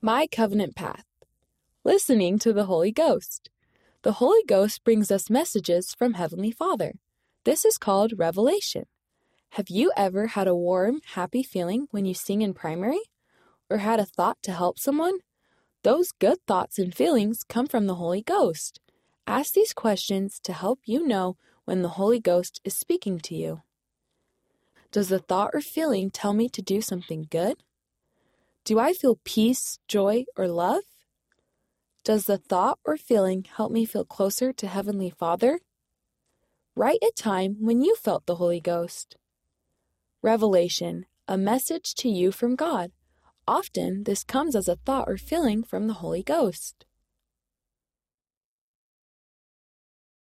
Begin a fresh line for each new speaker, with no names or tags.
My Covenant Path. Listening to the Holy Ghost. The Holy Ghost brings us messages from Heavenly Father. This is called revelation. Have you ever had a warm, happy feeling when you sing in primary? Or had a thought to help someone? Those good thoughts and feelings come from the Holy Ghost. Ask these questions to help you know when the Holy Ghost is speaking to you. Does the thought or feeling tell me to do something good? Do I feel peace, joy, or love? Does the thought or feeling help me feel closer to Heavenly Father? Write a time when you felt the Holy Ghost. Revelation, a message to you from God. Often, this comes as a thought or feeling from the Holy Ghost.